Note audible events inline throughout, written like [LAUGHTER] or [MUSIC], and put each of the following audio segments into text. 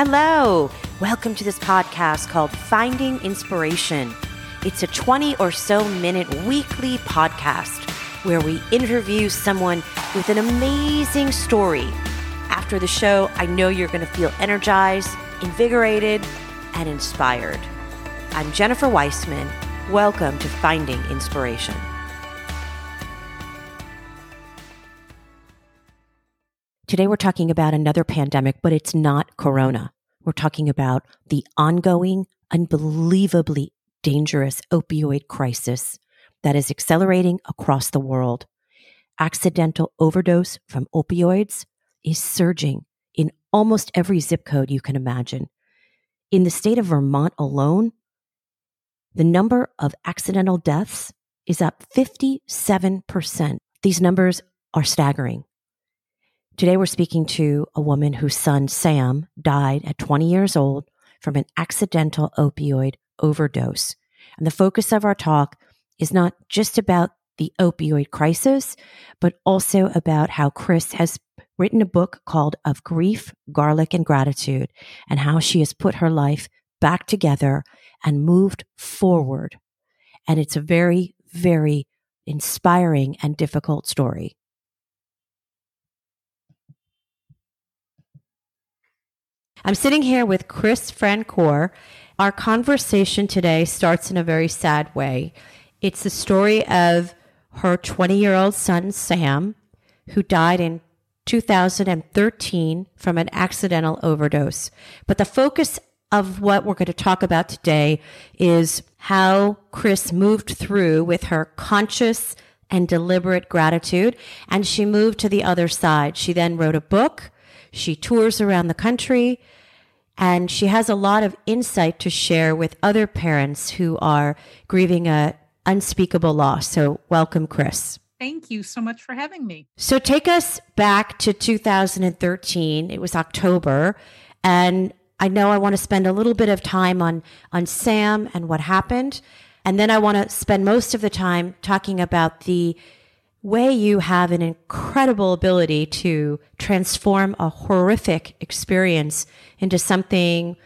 Hello. Welcome to this podcast called Finding Inspiration. It's a 20 or so minute weekly podcast where we interview someone with an amazing story. After the show, I know you're going to feel energized, invigorated, and inspired. I'm Jennifer Weissman. Welcome to Finding Inspiration. Today, we're talking about another pandemic, but it's not Corona. We're talking about the ongoing, unbelievably dangerous opioid crisis that is accelerating across the world. Accidental overdose from opioids is surging in almost every zip code you can imagine. In the state of Vermont alone, the number of accidental deaths is up 57%. These numbers are staggering. Today, we're speaking to a woman whose son, Sam, died at 20 years old from an accidental opioid overdose. And the focus of our talk is not just about the opioid crisis, but also about how Kris has written a book called Of Grief, Garlic, and Gratitude, and how she has put her life back together and moved forward. And it's a very, very inspiring and difficult story. I'm sitting here with Kris Francoeur. Our conversation today starts in a very sad way. It's the story of her 20 year old son, Sam, who died in 2013 from an accidental overdose. But the focus of what we're going to talk about today is how Kris moved through with her conscious and deliberate gratitude. And she moved to the other side. She then wrote a book. She tours around the country and she has a lot of insight to share with other parents who are grieving a unspeakable loss. So welcome, Kris. Thank you so much for having me. So take us back to 2013. It was October and I know I want to spend a little bit of time on on Sam and what happened. And then I want to spend most of the time talking about the way you have an incredible ability to transform a horrific experience into something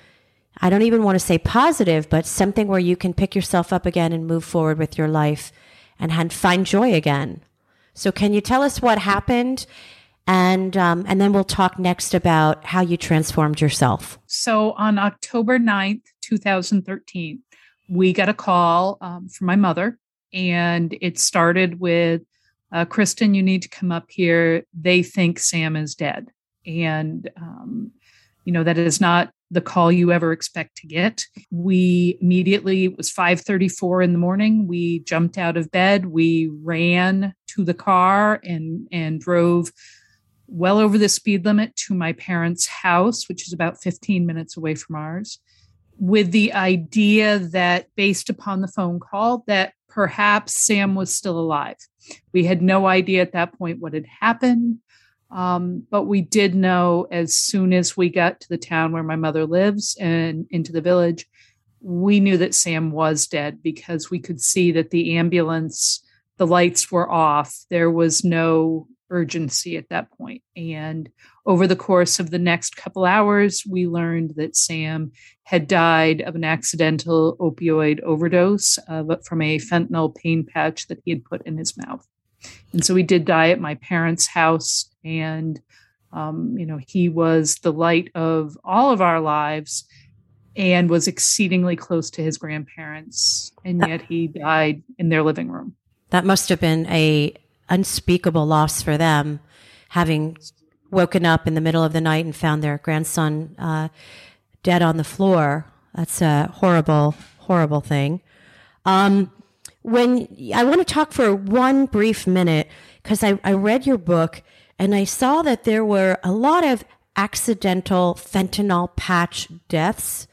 I don't even want to say positive, but something where you can pick yourself up again and move forward with your life and find joy again. So, can you tell us what happened? And um, and then we'll talk next about how you transformed yourself. So on October 9th, 2013, we got a call um, from my mother, and it started with uh, Kristen, you need to come up here. They think Sam is dead. And, um, you know, that is not the call you ever expect to get. We immediately, it was 534 in the morning. We jumped out of bed. We ran to the car and, and drove well over the speed limit to my parents' house, which is about 15 minutes away from ours, with the idea that based upon the phone call that perhaps Sam was still alive. We had no idea at that point what had happened. Um, but we did know as soon as we got to the town where my mother lives and into the village, we knew that Sam was dead because we could see that the ambulance, the lights were off. There was no urgency at that point. And over the course of the next couple hours, we learned that Sam had died of an accidental opioid overdose uh, from a fentanyl pain patch that he had put in his mouth. And so he did die at my parents' house. And, um, you know, he was the light of all of our lives and was exceedingly close to his grandparents. And yet he died in their living room. That must have been a unspeakable loss for them, having woken up in the middle of the night and found their grandson uh, dead on the floor. That's a horrible, horrible thing. Um, when I want to talk for one brief minute, because I, I read your book and I saw that there were a lot of accidental fentanyl patch deaths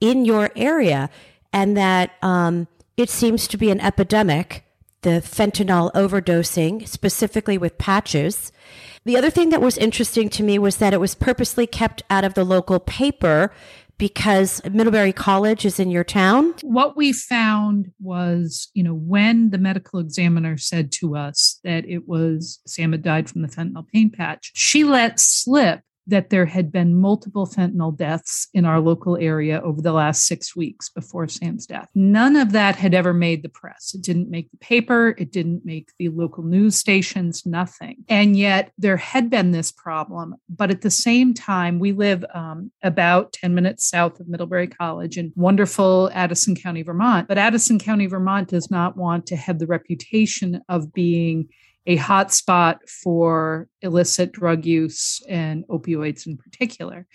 in your area, and that um, it seems to be an epidemic the fentanyl overdosing, specifically with patches. The other thing that was interesting to me was that it was purposely kept out of the local paper because Middlebury College is in your town? What we found was, you know, when the medical examiner said to us that it was Sam had died from the fentanyl pain patch, she let slip that there had been multiple fentanyl deaths in our local area over the last six weeks before Sam's death. None of that had ever made the press. It didn't make the paper, it didn't make the local news stations, nothing. And yet there had been this problem. But at the same time, we live um, about 10 minutes south of Middlebury College in wonderful Addison County, Vermont. But Addison County, Vermont does not want to have the reputation of being a hotspot for illicit drug use and opioids in particular.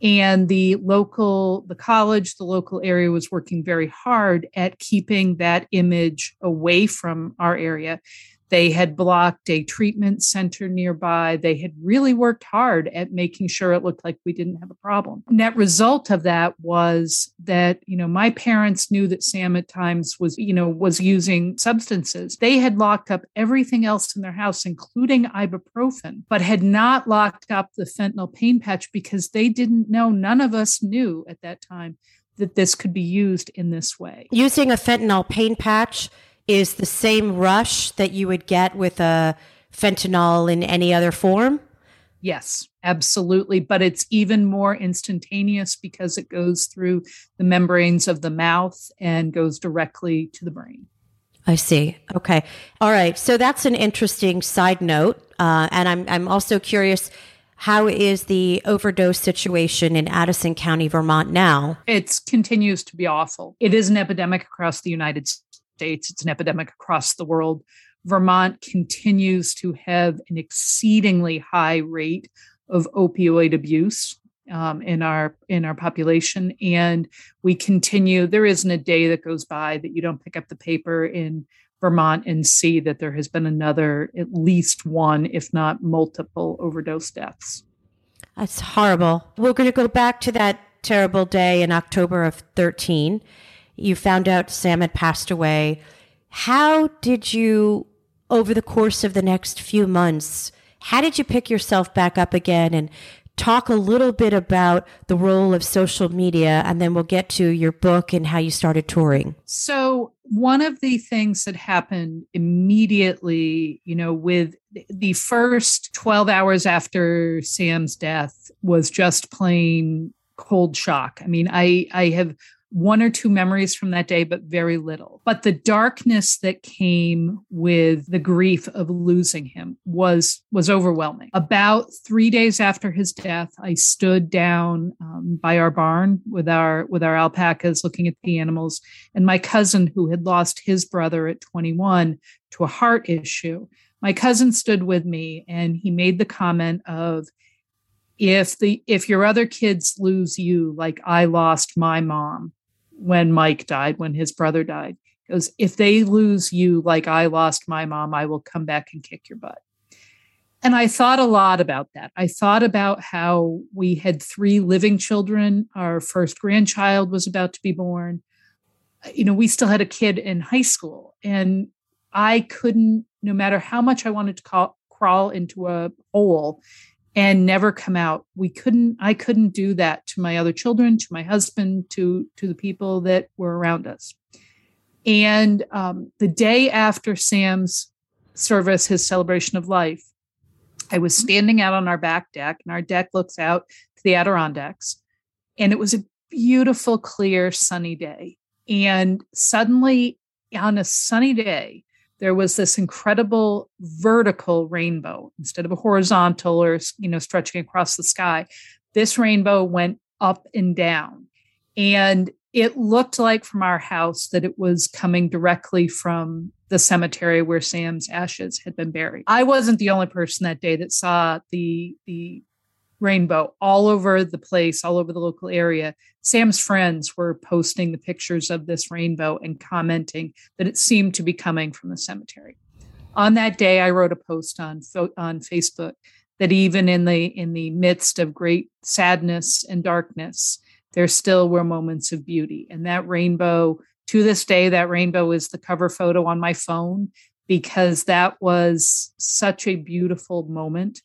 And the local, the college, the local area was working very hard at keeping that image away from our area. They had blocked a treatment center nearby. They had really worked hard at making sure it looked like we didn't have a problem. Net result of that was that, you know, my parents knew that Sam at times was, you know, was using substances. They had locked up everything else in their house, including ibuprofen, but had not locked up the fentanyl pain patch because they didn't know, none of us knew at that time that this could be used in this way. Using a fentanyl pain patch is the same rush that you would get with a fentanyl in any other form? Yes, absolutely. But it's even more instantaneous because it goes through the membranes of the mouth and goes directly to the brain. I see. Okay. All right. So that's an interesting side note. Uh, and I'm, I'm also curious how is the overdose situation in Addison County, Vermont now? It continues to be awful. It is an epidemic across the United States it's an epidemic across the world. Vermont continues to have an exceedingly high rate of opioid abuse um, in our in our population, and we continue. There isn't a day that goes by that you don't pick up the paper in Vermont and see that there has been another, at least one, if not multiple, overdose deaths. That's horrible. We're going to go back to that terrible day in October of 13 you found out Sam had passed away. How did you, over the course of the next few months, how did you pick yourself back up again and talk a little bit about the role of social media? And then we'll get to your book and how you started touring. So, one of the things that happened immediately, you know, with the first 12 hours after Sam's death was just plain cold shock. I mean, I I have one or two memories from that day, but very little. But the darkness that came with the grief of losing him was was overwhelming. About three days after his death, I stood down um, by our barn with our with our alpacas, looking at the animals, and my cousin, who had lost his brother at 21 to a heart issue, my cousin stood with me, and he made the comment of if the if your other kids lose you like I lost my mom, when Mike died, when his brother died. Goes, if they lose you like I lost my mom, I will come back and kick your butt. And I thought a lot about that. I thought about how we had three living children. Our first grandchild was about to be born. You know, we still had a kid in high school, and I couldn't, no matter how much I wanted to call, crawl into a hole and never come out. We couldn't i couldn't do that to my other children to my husband to to the people that were around us. And um, the day after sam's service his celebration of life i was standing out on our back deck and our deck looks out to the adirondacks and it was a beautiful clear sunny day. And suddenly on a sunny day there was this incredible vertical rainbow instead of a horizontal or you know stretching across the sky this rainbow went up and down and it looked like from our house that it was coming directly from the cemetery where Sam's ashes had been buried. I wasn't the only person that day that saw the the rainbow all over the place, all over the local area. Sam's friends were posting the pictures of this rainbow and commenting that it seemed to be coming from the cemetery. On that day, I wrote a post on on Facebook that even in the in the midst of great sadness and darkness, there still were moments of beauty. And that rainbow, to this day, that rainbow is the cover photo on my phone because that was such a beautiful moment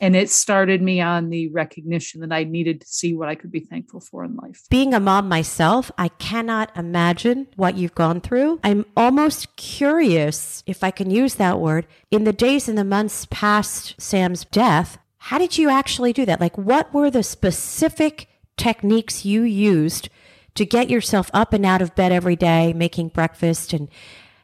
and it started me on the recognition that I needed to see what I could be thankful for in life. Being a mom myself, I cannot imagine what you've gone through. I'm almost curious, if I can use that word, in the days and the months past Sam's death, How did you actually do that? Like, what were the specific techniques you used to get yourself up and out of bed every day, making breakfast and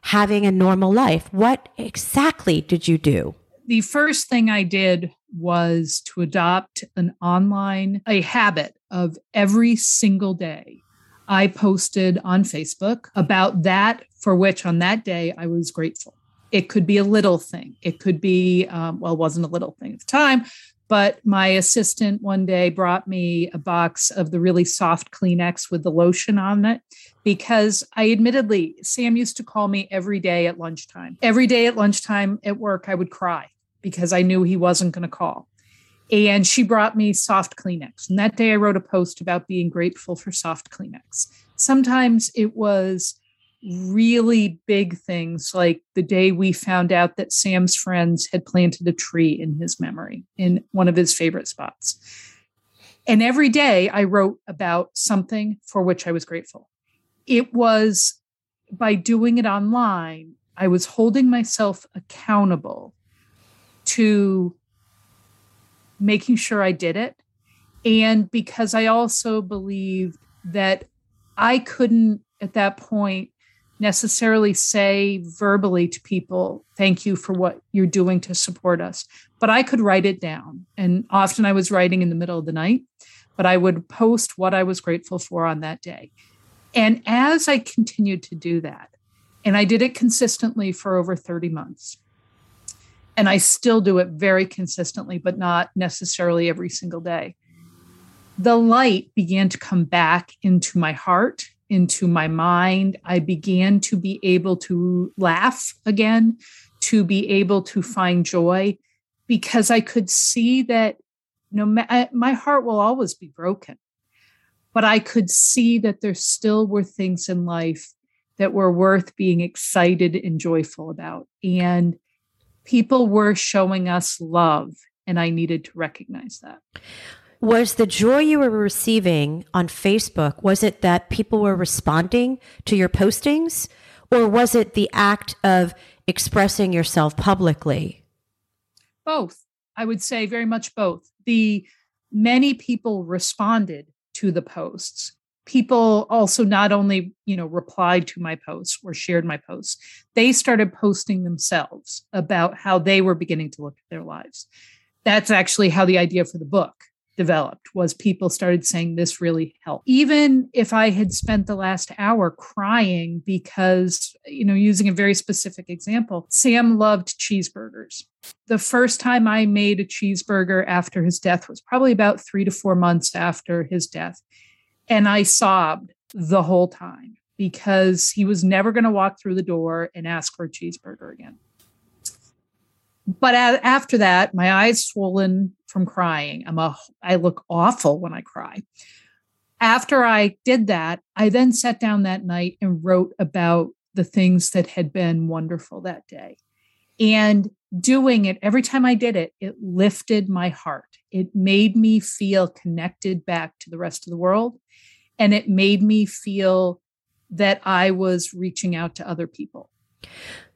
having a normal life? What exactly did you do? The first thing I did was to adopt an online, a habit of every single day. I posted on Facebook about that for which on that day I was grateful. It could be a little thing. It could be, um, well, it wasn't a little thing at the time, but my assistant one day brought me a box of the really soft Kleenex with the lotion on it because I admittedly, Sam used to call me every day at lunchtime. Every day at lunchtime at work, I would cry because I knew he wasn't going to call. And she brought me soft Kleenex. And that day I wrote a post about being grateful for soft Kleenex. Sometimes it was really big things like the day we found out that Sam's friends had planted a tree in his memory in one of his favorite spots. And every day I wrote about something for which I was grateful. It was by doing it online, I was holding myself accountable to making sure I did it. And because I also believed that I couldn't at that point necessarily say verbally to people, thank you for what you're doing to support us. But I could write it down. And often I was writing in the middle of the night, but I would post what I was grateful for on that day. And as I continued to do that, and I did it consistently for over 30 months, and I still do it very consistently, but not necessarily every single day. The light began to come back into my heart into my mind. I began to be able to laugh again, to be able to find joy, because I could see that no my heart will always be broken, but I could see that there still were things in life that were worth being excited and joyful about. And people were showing us love, and I needed to recognize that. Was the joy you were receiving on Facebook was it that people were responding to your postings or was it the act of expressing yourself publicly? Both. I would say very much both. The many people responded to the posts people also not only you know replied to my posts or shared my posts they started posting themselves about how they were beginning to look at their lives. That's actually how the idea for the book developed was people started saying this really helped. Even if i had spent the last hour crying because you know using a very specific example sam loved cheeseburgers. The first time i made a cheeseburger after his death was probably about 3 to 4 months after his death and i sobbed the whole time because he was never going to walk through the door and ask for a cheeseburger again but after that, my eyes swollen from crying. I'm a I look awful when I cry. After I did that, I then sat down that night and wrote about the things that had been wonderful that day. And doing it every time I did it, it lifted my heart. It made me feel connected back to the rest of the world. And it made me feel that I was reaching out to other people.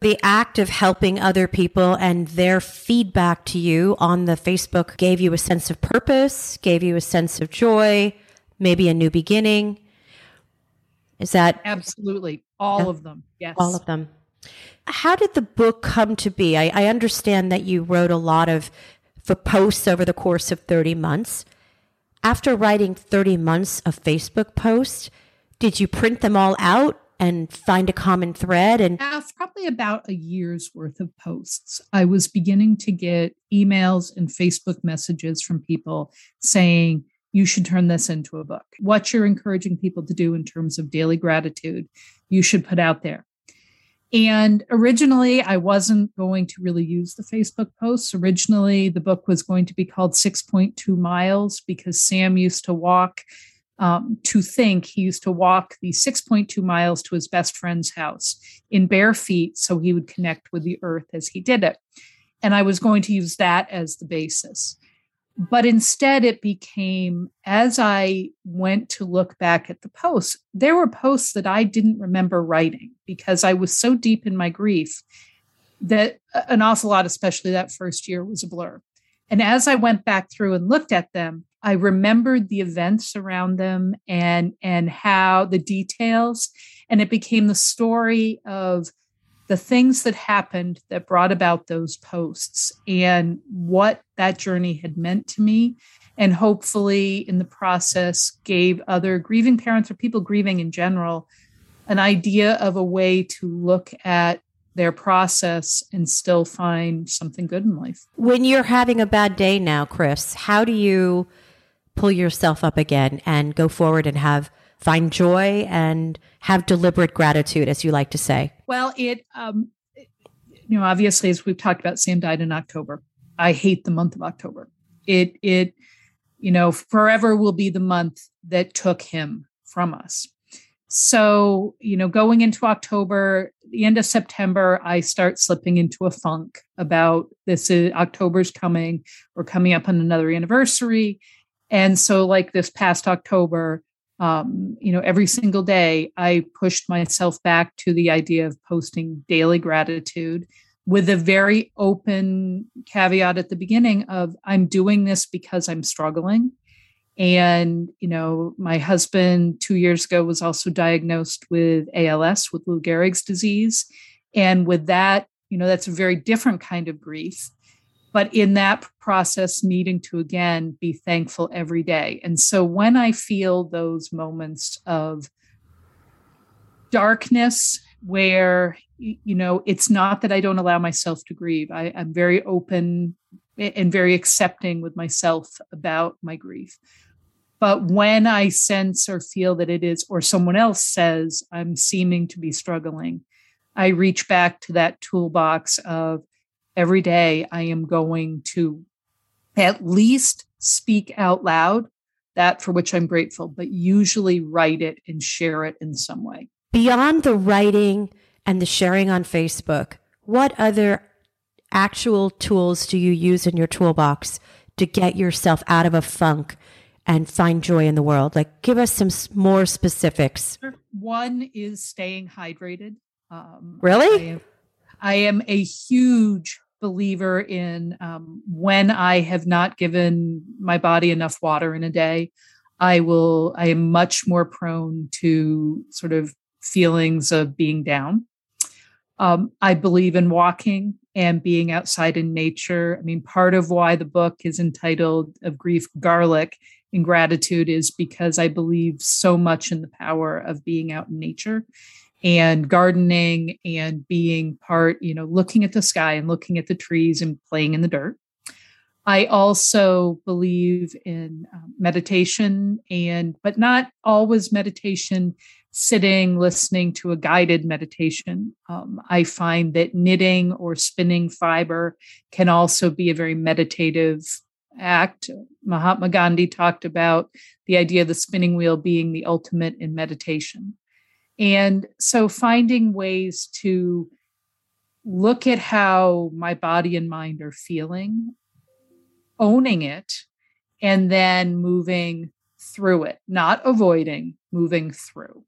The act of helping other people and their feedback to you on the Facebook gave you a sense of purpose, gave you a sense of joy, maybe a new beginning. Is that absolutely all yeah, of them? Yes. All of them. How did the book come to be? I, I understand that you wrote a lot of for posts over the course of 30 months. After writing 30 months of Facebook posts, did you print them all out and find a common thread and probably about a year's worth of posts i was beginning to get emails and facebook messages from people saying you should turn this into a book what you're encouraging people to do in terms of daily gratitude you should put out there and originally, I wasn't going to really use the Facebook posts. Originally, the book was going to be called 6.2 Miles because Sam used to walk um, to think he used to walk the 6.2 miles to his best friend's house in bare feet so he would connect with the earth as he did it. And I was going to use that as the basis. But instead, it became as I went to look back at the posts, there were posts that I didn't remember writing because I was so deep in my grief that an awful lot, especially that first year, was a blur. And as I went back through and looked at them, I remembered the events around them and and how the details and it became the story of the things that happened that brought about those posts and what that journey had meant to me and hopefully in the process gave other grieving parents or people grieving in general an idea of a way to look at their process and still find something good in life. When you're having a bad day now, Kris, how do you pull yourself up again and go forward and have find joy and have deliberate gratitude as you like to say? Well, it um you know, obviously as we've talked about Sam died in October. I hate the month of October. It it you know, forever will be the month that took him from us. So, you know, going into October, the end of September, I start slipping into a funk about this is October's coming. We're coming up on another anniversary. And so, like this past October, um, you know, every single day, I pushed myself back to the idea of posting daily gratitude with a very open caveat at the beginning of I'm doing this because I'm struggling. And, you know, my husband two years ago was also diagnosed with ALS, with Lou Gehrig's disease. And with that, you know, that's a very different kind of grief. But in that process, needing to again be thankful every day. And so when I feel those moments of darkness where, you know, it's not that I don't allow myself to grieve, I, I'm very open and very accepting with myself about my grief. But when I sense or feel that it is, or someone else says I'm seeming to be struggling, I reach back to that toolbox of every day I am going to at least speak out loud that for which I'm grateful, but usually write it and share it in some way. Beyond the writing and the sharing on Facebook, what other actual tools do you use in your toolbox to get yourself out of a funk and find joy in the world? Like, give us some more specifics. One is staying hydrated. Um, really? I am, a huge believer in um, when I have not given my body enough water in a day, I will, I am much more prone to sort of feelings of being down. Um, I believe in walking and being outside in nature. I mean, part of why the book is entitled Of Grief Garlic in Gratitude is because I believe so much in the power of being out in nature and gardening and being part, you know, looking at the sky and looking at the trees and playing in the dirt. I also believe in um, meditation and, but not always meditation sitting, listening to a guided meditation. Um, I find that knitting or spinning fiber can also be a very meditative act. Mahatma Gandhi talked about the idea of the spinning wheel being the ultimate in meditation. And so finding ways to look at how my body and mind are feeling, owning it, and then moving through it, not avoiding, moving through.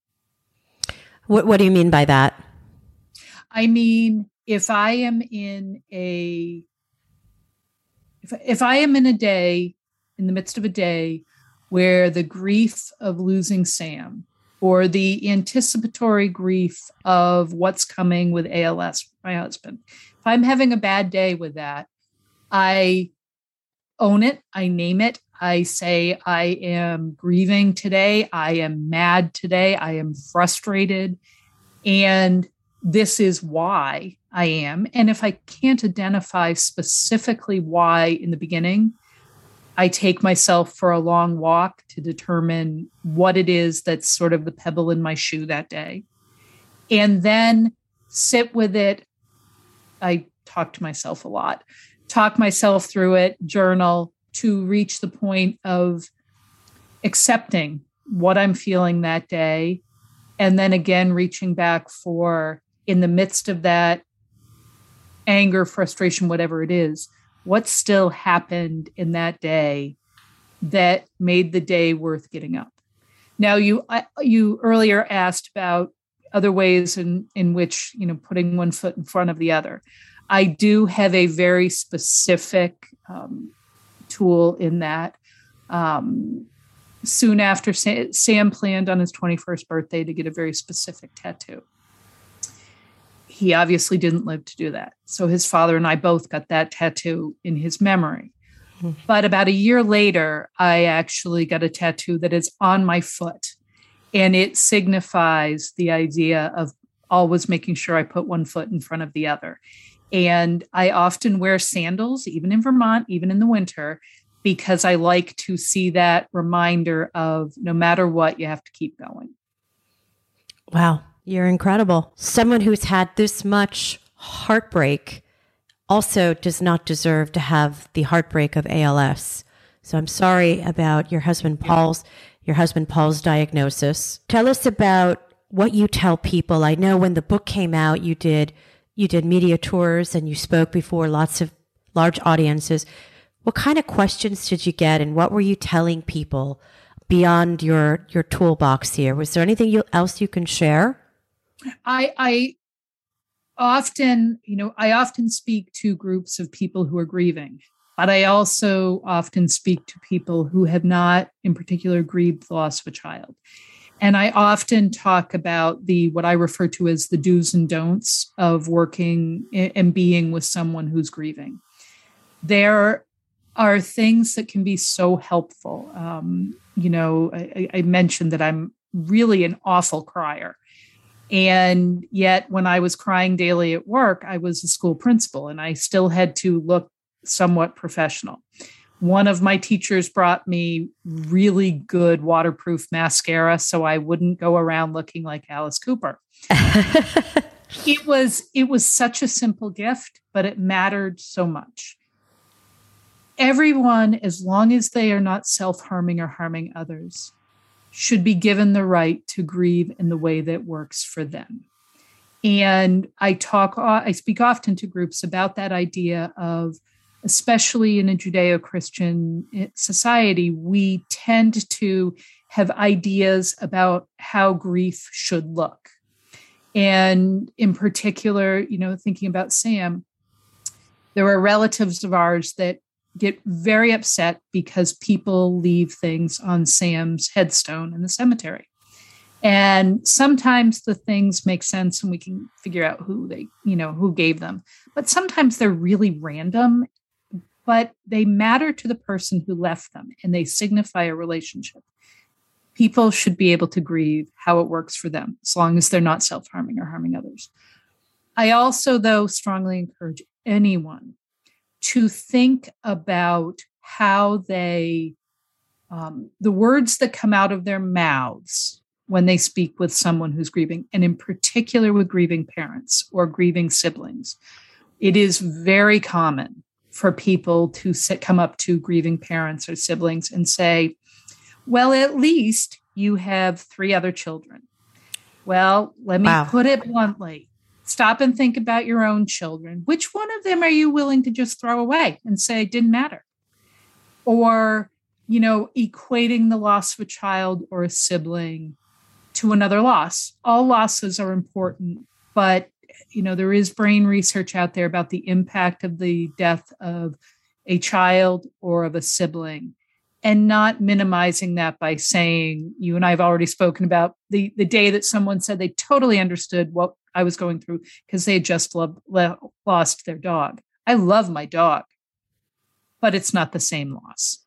What, what do you mean by that? I mean, if I am in a if, if I am in a day, in the midst of a day, where the grief of losing Sam or the anticipatory grief of what's coming with ALS, my husband, if I'm having a bad day with that, I own it, I name it, I say, I am grieving today. I am mad today. I am frustrated. And this is why I am. And if I can't identify specifically why in the beginning, I take myself for a long walk to determine what it is that's sort of the pebble in my shoe that day. And then sit with it. I talk to myself a lot, talk myself through it, journal, to reach the point of accepting what I'm feeling that day. And then again, reaching back for, in the midst of that anger, frustration, whatever it is, what still happened in that day that made the day worth getting up. Now, you you earlier asked about other ways in in which you know putting one foot in front of the other. I do have a very specific um, tool in that. Um, soon after, Sam planned on his 21st birthday to get a very specific tattoo. He obviously didn't live to do that. So his father and I both got that tattoo in his memory. Mm-hmm. But about a year later, I actually got a tattoo that is on my foot. And it signifies the idea of always making sure I put one foot in front of the other. And I often wear sandals, even in Vermont, even in the winter, because I like to see that reminder of no matter what, you have to keep going. Wow, you're incredible. Someone who's had this much heartbreak also does not deserve to have the heartbreak of ALS. So I'm sorry about your husband Paul's your husband Paul's diagnosis. Tell us about what you tell people. I know when the book came out, you did you did media tours and you spoke before lots of large audiences. What kind of questions did you get and what were you telling people beyond your your toolbox here? Was there anything else you can share? I I often, you know, I often speak to groups of people who are grieving, but I also often speak to people who have not in particular grieved the loss of a child. And I often talk about the what I refer to as the do's and don'ts of working and being with someone who's grieving. There are things that can be so helpful. Um, you know, I, I mentioned that I'm really an awful crier. And yet, when I was crying daily at work, I was a school principal and I still had to look somewhat professional one of my teachers brought me really good waterproof mascara so I wouldn't go around looking like Alice Cooper. [LAUGHS] it was it was such a simple gift, but it mattered so much. Everyone as long as they are not self-harming or harming others should be given the right to grieve in the way that works for them. And I talk I speak often to groups about that idea of especially in a Judeo Christian eh, society, we tend to have ideas about how grief should look. And in particular, you know, thinking about Sam, there are relatives of ours that get very upset because people leave things on Sam's headstone in the cemetery. And sometimes the things make sense and we can figure out who they, you know, who gave them. But sometimes they're really random but they matter to the person who left them and they signify a relationship. People should be able to grieve how it works for them, as long as they're not self harming or harming others. I also, though, strongly encourage anyone to think about how they, um, the words that come out of their mouths when they speak with someone who's grieving, and in particular with grieving parents or grieving siblings. It is very common for people to sit, come up to grieving parents or siblings and say, well, at least you have three other children. Well, let me wow. put it bluntly. Stop and think about your own children. Which one of them are you willing to just throw away and say it didn't matter? Or, you know, equating the loss of a child or a sibling to another loss. All losses are important, but you know there is brain research out there about the impact of the death of a child or of a sibling and not minimizing that by saying you and I have already spoken about the the day that someone said they totally understood what I was going through because they just le- lost their dog. I love my dog, but it's not the same loss.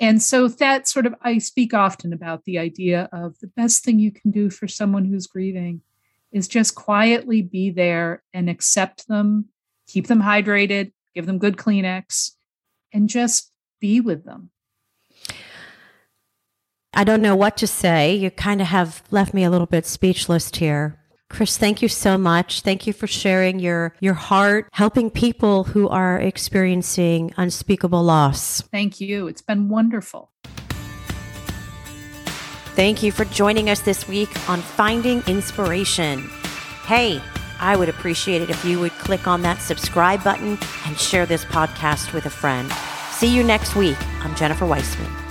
And so that sort of I speak often about the idea of the best thing you can do for someone who's grieving is just quietly be there and accept them, keep them hydrated, give them good Kleenex, and just be with them. I don't know what to say. You kind of have left me a little bit speechless here. Kris, thank you so much. Thank you for sharing your, your heart, helping people who are experiencing unspeakable loss. Thank you. It's been wonderful. Thank you for joining us this week on Finding Inspiration. Hey, I would appreciate it if you would click on that subscribe button and share this podcast with a friend. See you next week. I'm Jennifer Weissman.